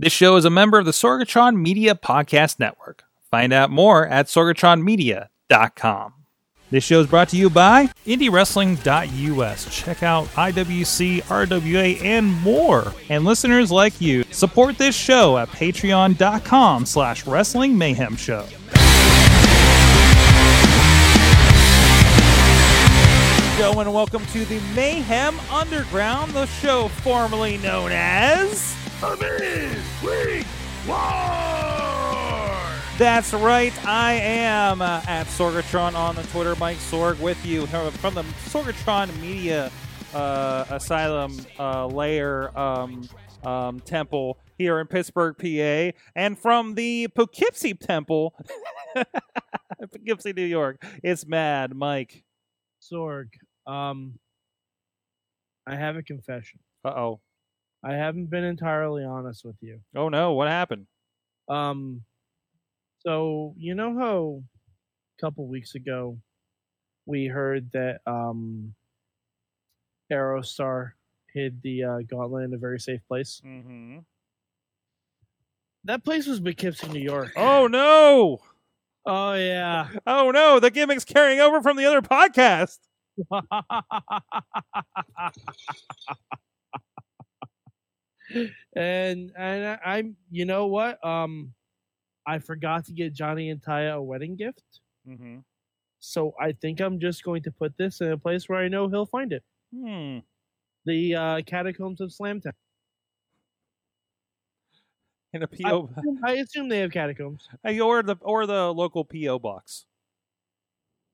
This show is a member of the Sorgatron Media Podcast Network. Find out more at sorgatronmedia.com. This show is brought to you by IndieWrestling.us. Check out IWC, RWA, and more. And listeners like you, support this show at patreon.com slash wrestling mayhem show. Joe, and welcome to the Mayhem Underground, the show formerly known as... Week That's right. I am uh, at Sorgatron on the Twitter. Mike Sorg with you from the Sorgatron Media uh, Asylum uh, Layer um, um, Temple here in Pittsburgh, PA, and from the Poughkeepsie Temple, Poughkeepsie, New York. It's Mad Mike. Sorg, um, I have a confession. Uh oh. I haven't been entirely honest with you. Oh no. What happened? Um, so you know how a couple weeks ago we heard that um, Aerostar hid the uh, gauntlet in a very safe place. Mm-hmm. That place was Poughkeepsie, New York. Oh no. Oh yeah. Oh no. The gimmick's carrying over from the other podcast. and and I- I'm you know what um I forgot to get Johnny and Taya a wedding gift. Mm-hmm. So I think I'm just going to put this in a place where I know he'll find it. Hmm. The uh, catacombs of Slamtown. In a I, PO, assume- I assume they have catacombs. Hey, or the or the local PO box.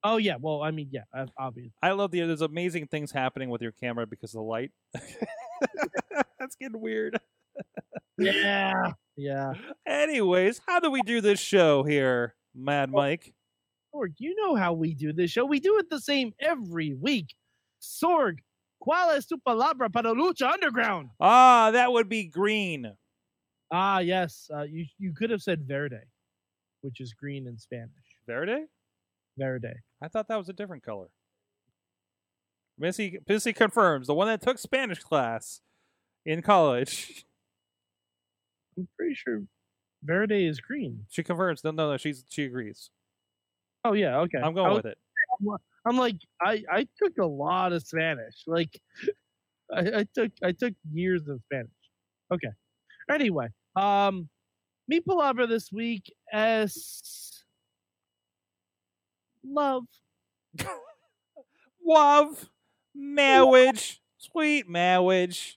Oh yeah, well I mean yeah, ob- obviously. I love the there's amazing things happening with your camera because of the light. That's getting weird. Yeah, yeah. Anyways, how do we do this show here, Mad Mike? Sorg, you know how we do this show. We do it the same every week. Sorg, ¿cuál es tu palabra para lucha underground? Ah, that would be green. Ah, yes. Uh, you you could have said verde, which is green in Spanish. Verde? Verde. I thought that was a different color. Missy Missy confirms the one that took Spanish class in college. I'm pretty sure verde is green. She confirms. No, no, no. She's she agrees. Oh yeah, okay. I'm going was- with it. I'm like I I took a lot of Spanish. Like I, I took I took years of Spanish. Okay. Anyway, um, mi palabra this week es love. Love, marriage, sweet marriage.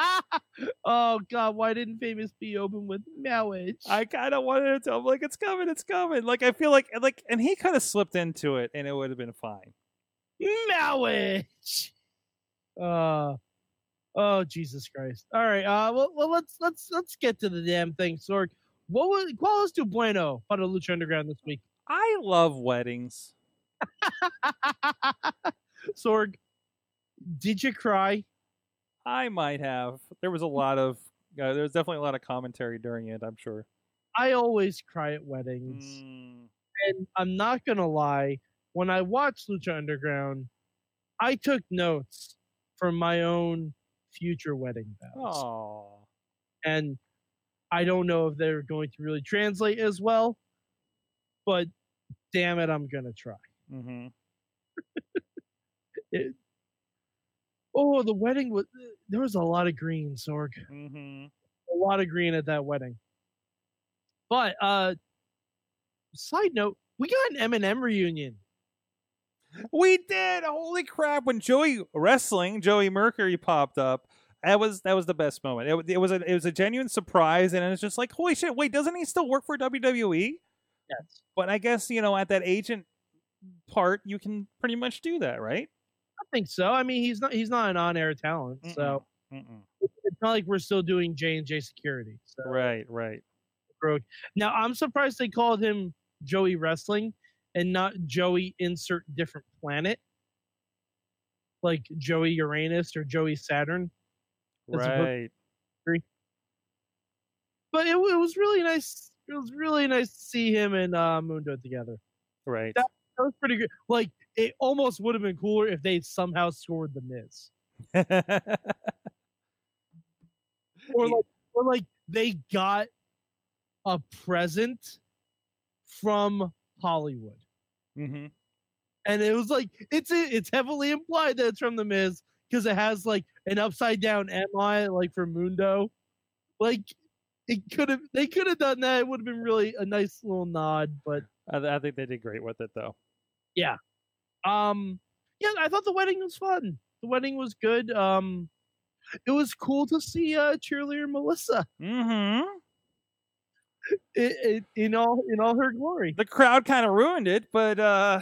oh God, why didn't Famous B open with marriage? I kind of wanted to tell him like it's coming, it's coming. Like I feel like like, and he kind of slipped into it, and it would have been fine. marriage. Uh, oh Jesus Christ! All right, uh, well, well, let's let's let's get to the damn thing, Sorg. What was ¿Cuál es tu bueno para Lucha Underground this week? I love weddings. Sorg, did you cry? I might have. There was a lot of. Uh, there was definitely a lot of commentary during it. I'm sure. I always cry at weddings, Mm, and I'm not gonna lie. When I watched Lucha Underground, I took notes for my own future wedding vows. And I don't know if they're going to really translate as well, but damn it, I'm gonna try. hmm It, oh, the wedding was there was a lot of green, Sorg, hmm a lot of green at that wedding. But uh, side note, we got an MNM reunion. We did. Holy crap! When Joey wrestling, Joey Mercury popped up. That was that was the best moment. It, it was a it was a genuine surprise, and it's just like, holy shit! Wait, doesn't he still work for WWE? Yes, But I guess you know at that agent part, you can pretty much do that, right? I think so. I mean, he's not he's not an on-air talent, so Mm-mm. it's not like we're still doing J and J security. So Right, right. Now I'm surprised they called him Joey Wrestling and not Joey Insert Different Planet, like Joey Uranus or Joey Saturn. That's a book. Right. But it, it was really nice. It was really nice to see him and uh, Mundo together. Right. That was pretty good. Like it almost would have been cooler if they somehow scored the Miz, or like or like they got a present from Hollywood. Mm-hmm. And it was like it's it's heavily implied that it's from the Miz because it has like an upside down MI like for Mundo. Like it could have they could have done that. It would have been really a nice little nod, but I, I think they did great with it though. Um yeah, I thought the wedding was fun. The wedding was good. Um it was cool to see uh cheerleader Melissa Mm-hmm. i i in all in all her glory. The crowd kind of ruined it, but uh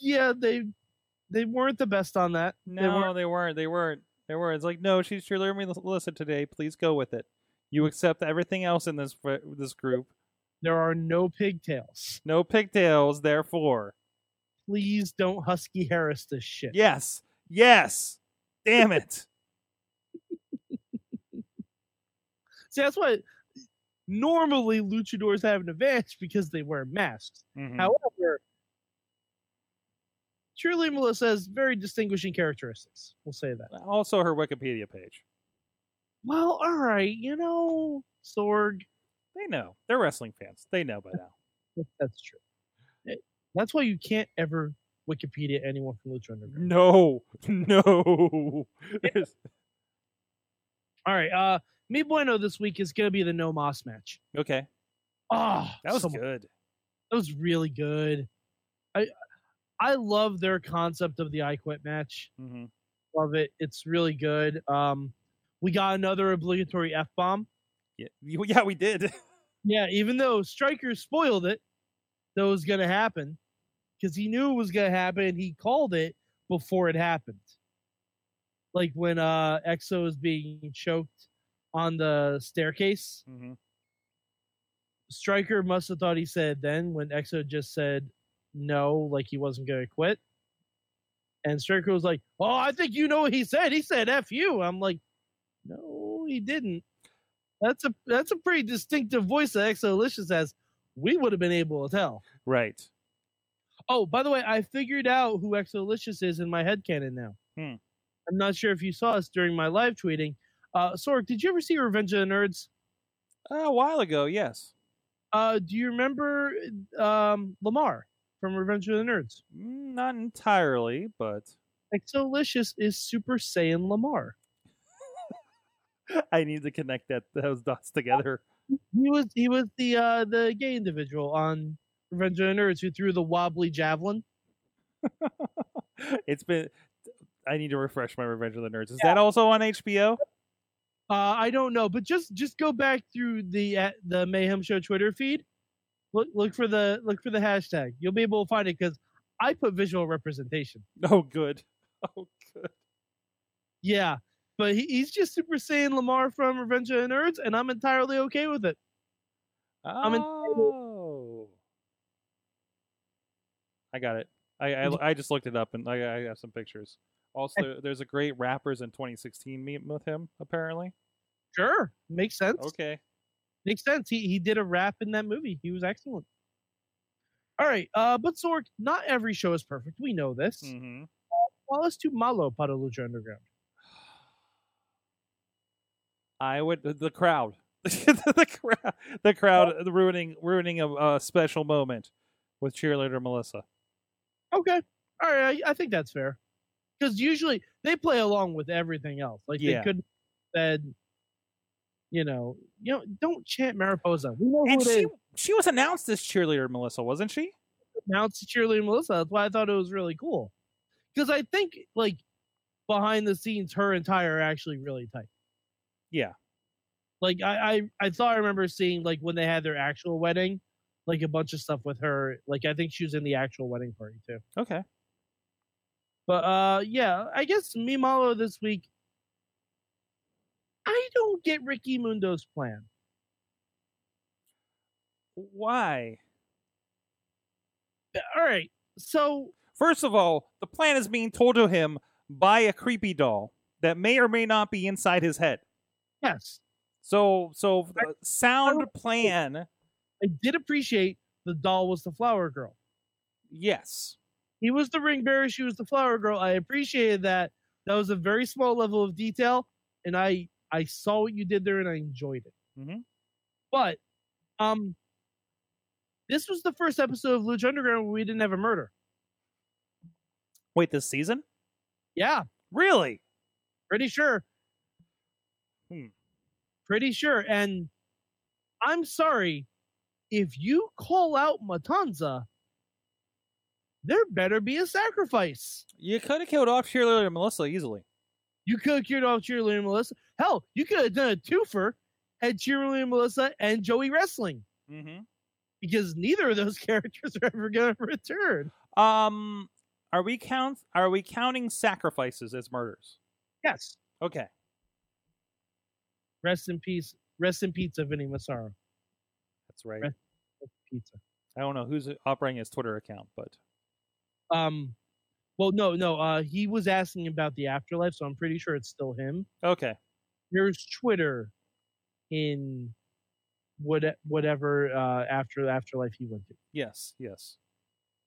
yeah, they they weren't the best on that. They no, weren't- they weren't. They weren't. They weren't. It's like, no, she's cheerleader Melissa today. Please go with it. You accept everything else in this this group. There are no pigtails. No pigtails, therefore. Please don't Husky Harris this shit. Yes. Yes. Damn it. See, that's why normally luchadors have an advantage because they wear masks. Mhm. However, Shirley Melissa has very distinguishing characteristics. We'll say that. Also, her Wikipedia page. Well, all right, you know, Sorg, They know. They're wrestling fans. They know by now. that's true. That's why you can't ever Wikipedia anyone from Lucha Underground. No. No. There's- All right, uh, Mi Bueno this week is going to be the No Mas match. okay. Oh, That was so good. That was really good. I I love their concept of the I Quit match. hmm Love it. It's really good. Um, we got another obligatory F bomb. Yeah. Yeah, we did. Yeah, even though Striker spoiled it, that was gonna happen because he knew it was gonna happen. He called it before it happened. Like when uh Exo is being choked on the staircase. hmm Striker must have thought he said then when Exo just said no, like he wasn't going to quit. And Striker was like, "Oh, I think you know what he said. He said F you." I'm like, "No, he didn't." That's a that's a pretty distinctive voice that XO Lishus has. We would have been able to tell. Right. Oh, by the way, I figured out who XO Lishus is in my head canon now. Hmm. I'm not sure if you saw us during my live tweeting. Uh, Sorg, did you ever see Revenge of the Nerds? Uh, a while ago, yes. Uh, do you remember um, Lamar from Revenge of the Nerds? Mm, Not entirely, but XO Lishus is Super Saiyan Lamar. I need to connect that those dots together. He was he was the uh, the gay individual on Revenge of the Nerds who threw the wobbly javelin. it's been. I need to refresh my Revenge of the Nerds. Is that also on HBO? Uh, I don't know, but just just go back through the uh, the Mayhem Show Twitter feed. Look look for the look for the hashtag. You'll be able to find it because I put visual representation. Oh, good. Oh, good. Yeah, but he, he's just Super Saiyan Lamar from Revenge of the Nerds, and I'm entirely okay with it. I'm Oh. I got it. I, I, I just looked it up and I, I have some pictures. Also, there's a great rappers in 2016 meme with him. Apparently. Sure, makes sense. Okay. Makes sense. He he did a rap in that movie. He was excellent. All right, uh, but Sorg, not every show is perfect. We know this. hmm Well, let's do Malo para Lucha Underground. I would the crowd, the crowd, the crowd ruining ruining a, a special moment with cheerleader Melissa. Okay, all right, I, I think that's fair. Because usually they play along with everything else. Like Yeah. they could have said, you know, you know, don't chant Mariposa. We know who And it she is. she was announced as cheerleader Melissa, wasn't she? It's Cheerleader Melissa. That's why I thought it was really cool. Because I think like behind the scenes, her and Ty are actually really tight. Yeah. Like I, I, I thought I remember seeing like when they had their actual wedding, like a bunch of stuff with her. Like I think she was in the actual wedding party too. Okay. But uh yeah, I guess me Mimalo this week. I don't get Ricky Mundo's plan. Why? All right. So First of all, the plan is being told to him by a creepy doll that may or may not be inside his head. Yes, So, so uh, sound plan, I did appreciate the doll was the flower girl. yes. He was the ring bearer, she was the flower girl. I appreciated that. That was a very small level of detail, and I I saw what you did there and I enjoyed it. Mhm. But um, this was the first episode of Lucha Underground where we didn't have a murder. Wait, this season? Yeah, Really? pretty sure. Hmm. Pretty sure. And I'm sorry, if you call out Matanza, there better be a sacrifice. You could have killed off cheerleader Melissa easily. You could have killed off Cheerleader Melissa. Hell, you could have done a twofer had Cheerleader Melissa and Joey wrestling Mm-hmm. because neither of those characters are ever going to return. Um, are we count? Are we counting sacrifices as murders? Yes. Okay. Rest in peace. Rest in pizza, Vinny Massaro. That's right. Right. Pizza. I don't know who's operating his Twitter account, but Um, well, no, no. Uh, he was asking about the afterlife, so I'm pretty sure it's still him. okay. There's Twitter in what whatever uh, after afterlife he went to. Yes. Yes.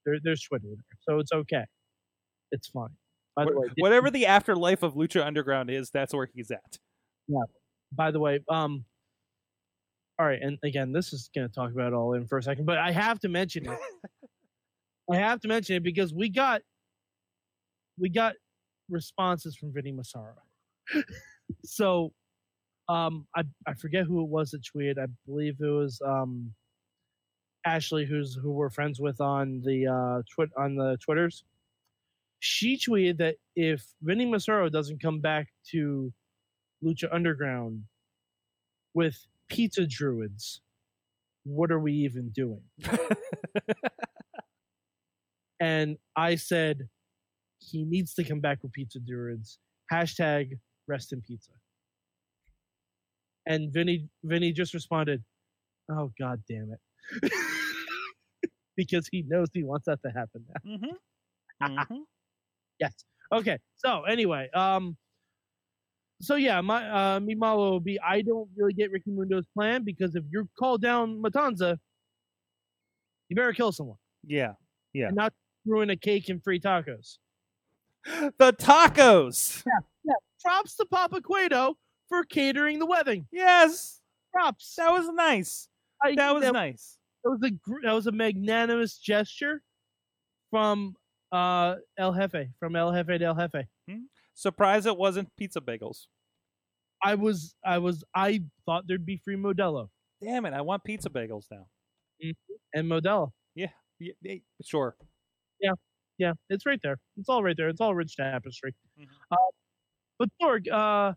There, there's Twitter there, so it's okay. It's fine. By the way, Whatever the afterlife of Lucha Underground is, that's where he's at. By the way, um, all right, and again, this is going to talk about it all in for a second, but I have to mention it. I have to mention it because we got we got responses from Vinny Massaro. so, um, I I forget who it was that tweeted. I believe it was um Ashley, who's who we're friends with on the uh twit on the twitters. She tweeted that if Vinny Massaro doesn't come back to Lucha Underground with pizza druids, what are we even doing? And I said he needs to come back with pizza druids. Hashtag rest in pizza. And Vinny Vinny just responded, Oh god damn it. because he knows he wants that to happen now. mm-hmm. hmm Yes. Okay. So anyway, um, so yeah, my uh, me malo will be. I don't really get Ricky Mundo's plan because if you call down Matanza, you better kill someone Yeah. Yeah. and not ruin a cake and free tacos. The tacos. Yeah, yeah. Props to Papa Cueto for catering the wedding. Yes. Props. That was nice. I- That was that, nice. that was a that was a magnanimous gesture from uh El Jefe from El Jefe del El Jefe. Surprised it wasn't pizza bagels. I was I was I thought there'd be free Modelo Damn it! I want pizza bagels now. and Modelo. Yeah, y- sure. Yeah, yeah, it's right there. It's all right there. It's all rich tapestry. Mhm. Uh, but Sorg, uh,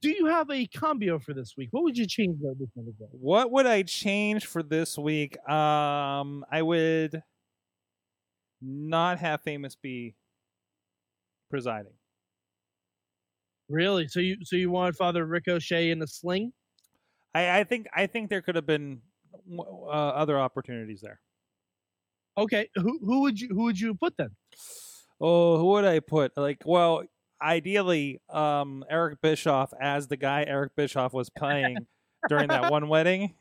do you have a cambio for this week? What would you change this ago? What would I change for this week? Um, I would not have Famous B presiding. Really? So you so you want Father Ricochet in a sling? I, I think I think there could have been uh, other opportunities there. Okay, who who would you who would you put then? Oh, who would I put? Like, well, ideally, um, Eric Bischoff as the guy Eric Bischoff was playing during that one wedding.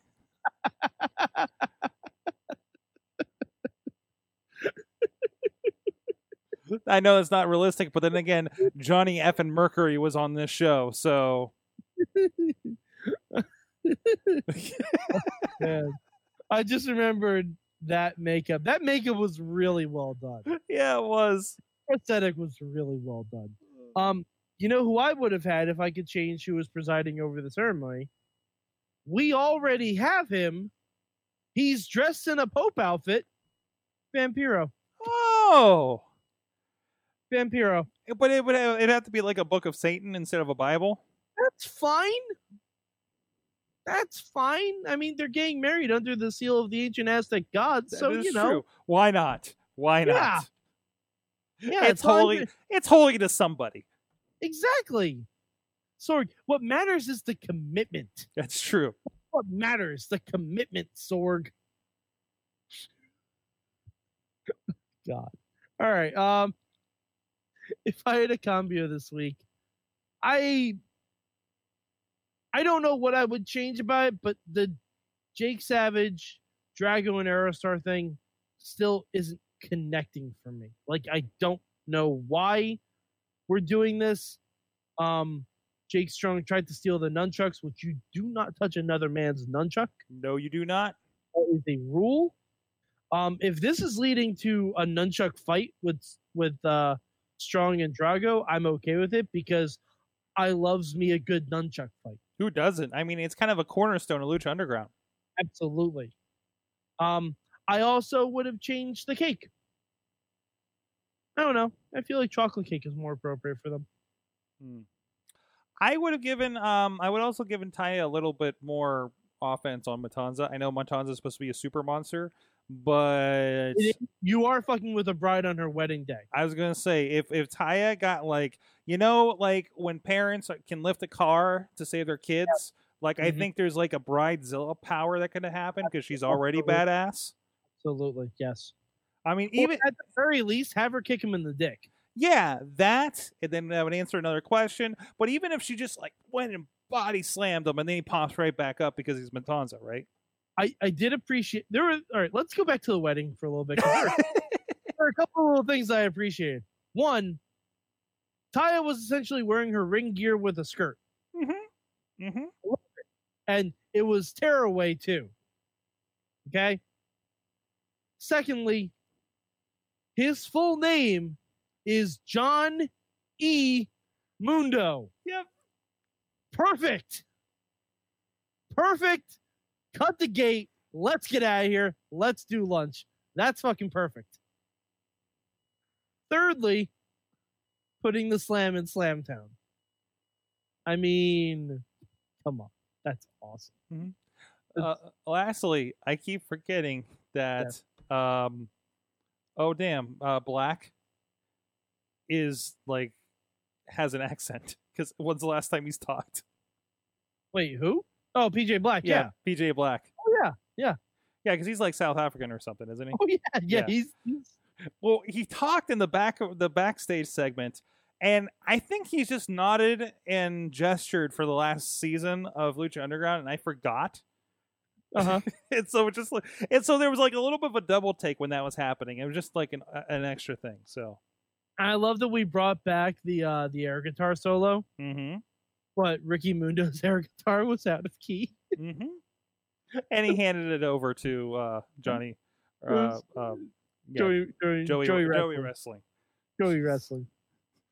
I know it's not realistic, but then again, Johnny F. and Mercury was on this show, so. I just remembered that makeup. That makeup was really well done. yeah, it was. Prosthetic was really well done. Um, you know who I would have had if I could change who was presiding over the ceremony? We already have him. He's dressed in a Pope outfit. Vampiro. Oh, Vampiro. but it would have, it'd have to be like a book of Satan instead of a Bible. That's fine. That's fine. I mean, they're getting married under the seal of the ancient Aztec gods, so you know. true. Why not? Why not? Yeah. Yeah, it's fine. holy. It's holy to somebody. Exactly. Sorg, what matters is the commitment. That's true. What matters? The commitment, Sorg. God. All right. Um if I had a cambio this week, I I don't know what I would change about it, but the Jake Savage, Drago and Aerostar thing still isn't connecting for me. Like I don't know why we're doing this. Um Jake Strong tried to steal the nunchucks, which you do not touch another man's nunchuck. No, you do not. That is a rule. Um, if this is leading to a nunchuck fight with with uh, Strong and Drago, I'm okay with it because I loves me a good nunchuck fight. Who doesn't? I mean, it's kind of a cornerstone of Lucha Underground. Absolutely. Um, I also would have changed the cake. I don't know. I feel like chocolate cake is more appropriate for them. Hmm. I would have given. Um, I would also given Taya a little bit more offense on Matanza. I know Matanza is supposed to be a super monster, but You are fucking with a bride on her wedding day. I was gonna say if if Taya got like you know like when parents can lift a car to save their kids, like I Mhm. think there's like a bridezilla power that could happen because she's already Absolutely. badass. Absolutely, yes. I mean, Even even at the very least, have her kick him in the dick. yeah, that and then that would answer another question. But even if she just like went and body slammed him and then he pops right back up because he's Matanza, right? I, I did appreciate there were all right. Let's go back to the wedding for a little bit. There, there are a couple of little things I appreciated. One, Taya was essentially wearing her ring gear with a skirt, mm-hmm. Mm-hmm. and it was tearaway too. Okay. Secondly, his full name is John E. Mundo. Yep. Perfect. Perfect. Cut the gate. Let's get out of here. Let's do lunch. That's fucking perfect. Thirdly, putting the slam in Slamtown. I mean, come on. That's awesome. Uh, lastly, I keep forgetting that. Um, oh damn, uh, Black is like has an accent because when's the last time he's talked? Wait, who? Oh, PJ Black. Yeah. PJ Black. Oh, yeah. Yeah. Yeah, because he's like South African or something, isn't he? Oh, yeah. Yeah. Yeah. He's, he's Well, he talked in the back of the backstage segment, and I think he's just nodded and gestured for the last season of Lucha Underground, and I forgot. uh-huh. and so it just like, and so there was like a little bit of a double take when that was happening. It was just like an an extra thing. So, I love that we brought back the uh the air guitar solo, mm-hmm, but Ricky Mundo's air guitar was out of key. mm-hmm. and he handed it over to uh, Johnny, uh, uh, yeah, Joey, Joey, Joey, Joey, wrestling. Joey wrestling.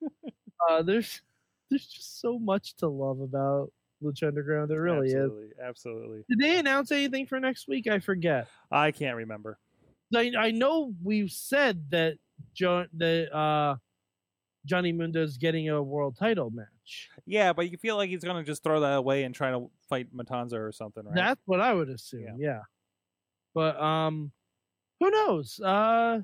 uh, there's there's just so much to love about Lucha Underground. There really is. absolutely, absolutely. Did they announce anything for next week? I forget. I can't remember. I I know we've said that John that uh Johnny Mundo's getting a world title match. Yeah, but you feel like he's gonna just throw that away and try to fight Matanza or something, right? That's what I would assume. Yeah. Yeah. But um who knows? Uh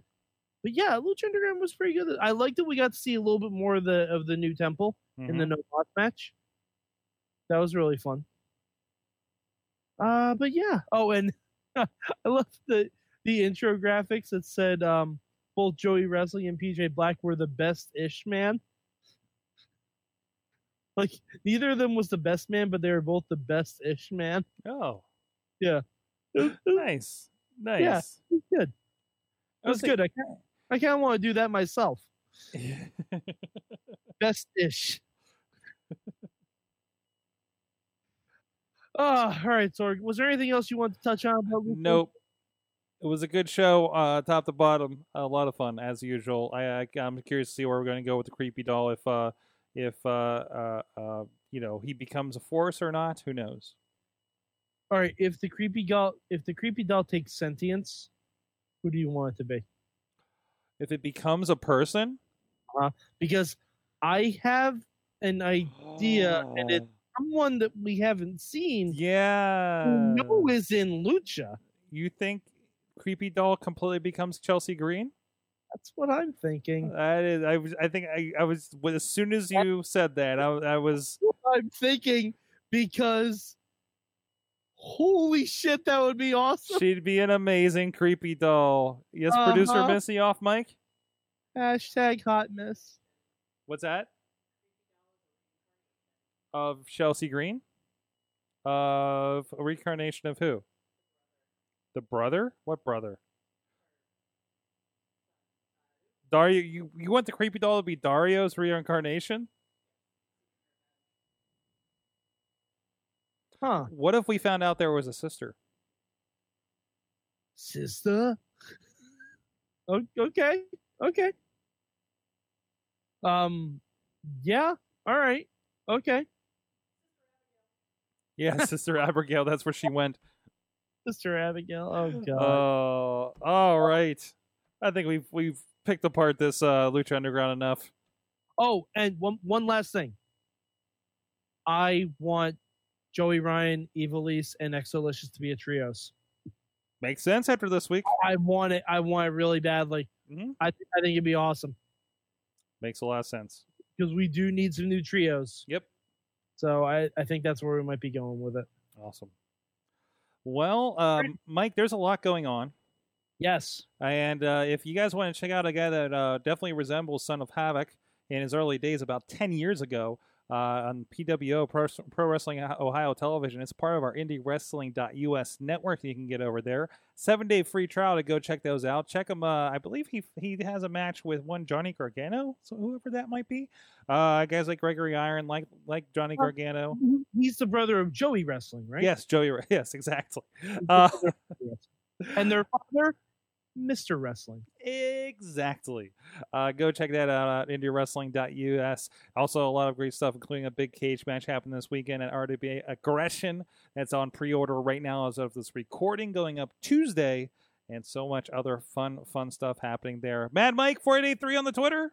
but yeah, Lucha Underground was pretty good. I liked that we got to see a little bit more of the of the new temple in the Mhm. no mas match. That was really fun. Uh but yeah. Oh, and I love the the intro graphics that said um both Joey Wrestling and PJ Black were the best ish man. Like neither of them was the best man, but they were both the best ish man. Oh, Yeah. nice, nice. Yeah. It was good. It was good. I kind I kind of want to do that myself. Best ish. Oh, ah, all right, Sorg. Was there anything else you want to touch on? nope. It was a good show, uh, top to bottom. A lot of fun as usual. I, I I'm curious to see where we're going to go with the creepy doll. If uh if uh uh, uh you know he becomes a force or not, who knows? All right. If the creepy doll, if the creepy doll takes sentience, who do you want it to be? If it becomes a person, Because I have an idea, and it's someone that we haven't seen yeah. who know is in Lucha. You think creepy doll completely becomes Chelsea Green? That's what I'm thinking. That is, I was. I think I, I was. As soon as you said that, I, I was. I'm thinking because holy shit, that would be awesome. She'd be an amazing creepy doll. Yes, producer Uh-huh. Missy off mic. Hashtag hotness. What's that? Of Chelsea Green? Of a reincarnation of who? The brother? What brother? Dario, you, you want the creepy doll to be Dario's reincarnation? Huh. What if we found out there was a sister? Sister? O- okay. Okay. Um yeah. All right. Okay. Yeah, Sister Abigail. That's where she went. Sister Abigail. Oh god. Oh, all right. I think we've we've picked apart this uh, Lucha Underground enough. Oh, and one one last thing. I want Joey Ryan, Ivelisse, and XO Lishus to be a trios. Makes sense after this week. I want it. I want it really badly. Mhm. I th- I think it'd be awesome Makes a lot of sense. because we do need some new trios. Yep. So I I think that's where we might be going with it. Awesome. Well, um, Mike, there's a lot going on. Yes. And uh, if you guys want to check out a guy that uh, definitely resembles Son of Havoc in his early days about 10 years ago on PWO, Pro, Pro Wrestling Ohio Television, it's part of our IndieWrestling.us network you can get over there. Seven day free trial to go check those out. Check him. Uh, I believe he he has a match with one Johnny Gargano, so whoever that might be. Uh, guys like Gregory Iron, like like Johnny Oh. Gargano. He's the brother of Joey Wrestling, right? Yes, Joey. Yes, exactly. Uh, brother of Joey Wrestling. and their father, Mr. Wrestling. Exactly. Uh, go check that out at IndieWrestling.us. Also, a lot of great stuff, including a big cage match happening this weekend at RWA Aggression. That's on pre-order right now as of this recording, going up Tuesday, and so much other fun, fun stuff happening there. Mad Mike four eight eight three on the Twitter.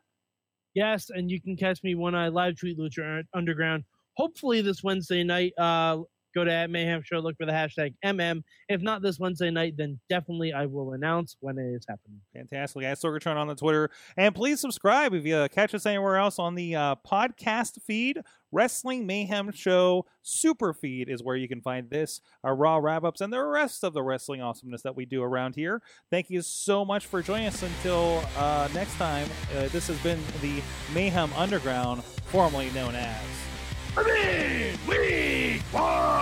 Yes, and you can catch me when I live tweet Lucha Underground. Hopefully this Wednesday night. Uh, go to at Mayhem Show, look for the hashtag MM. If not this Wednesday night, then definitely I will announce when it is happening. Fantastic. At Sorgatron on the Twitter. And please subscribe if you uh, catch us anywhere else on the uh, podcast feed. Wrestling Mayhem Show Super Feed is where you can find this, our Raw wrap ups, and the rest of the wrestling awesomeness that we do around here. Thank you so much for joining us until uh, next time. Uh, this has been the Mayhem Underground, formerly known as. Midweek War!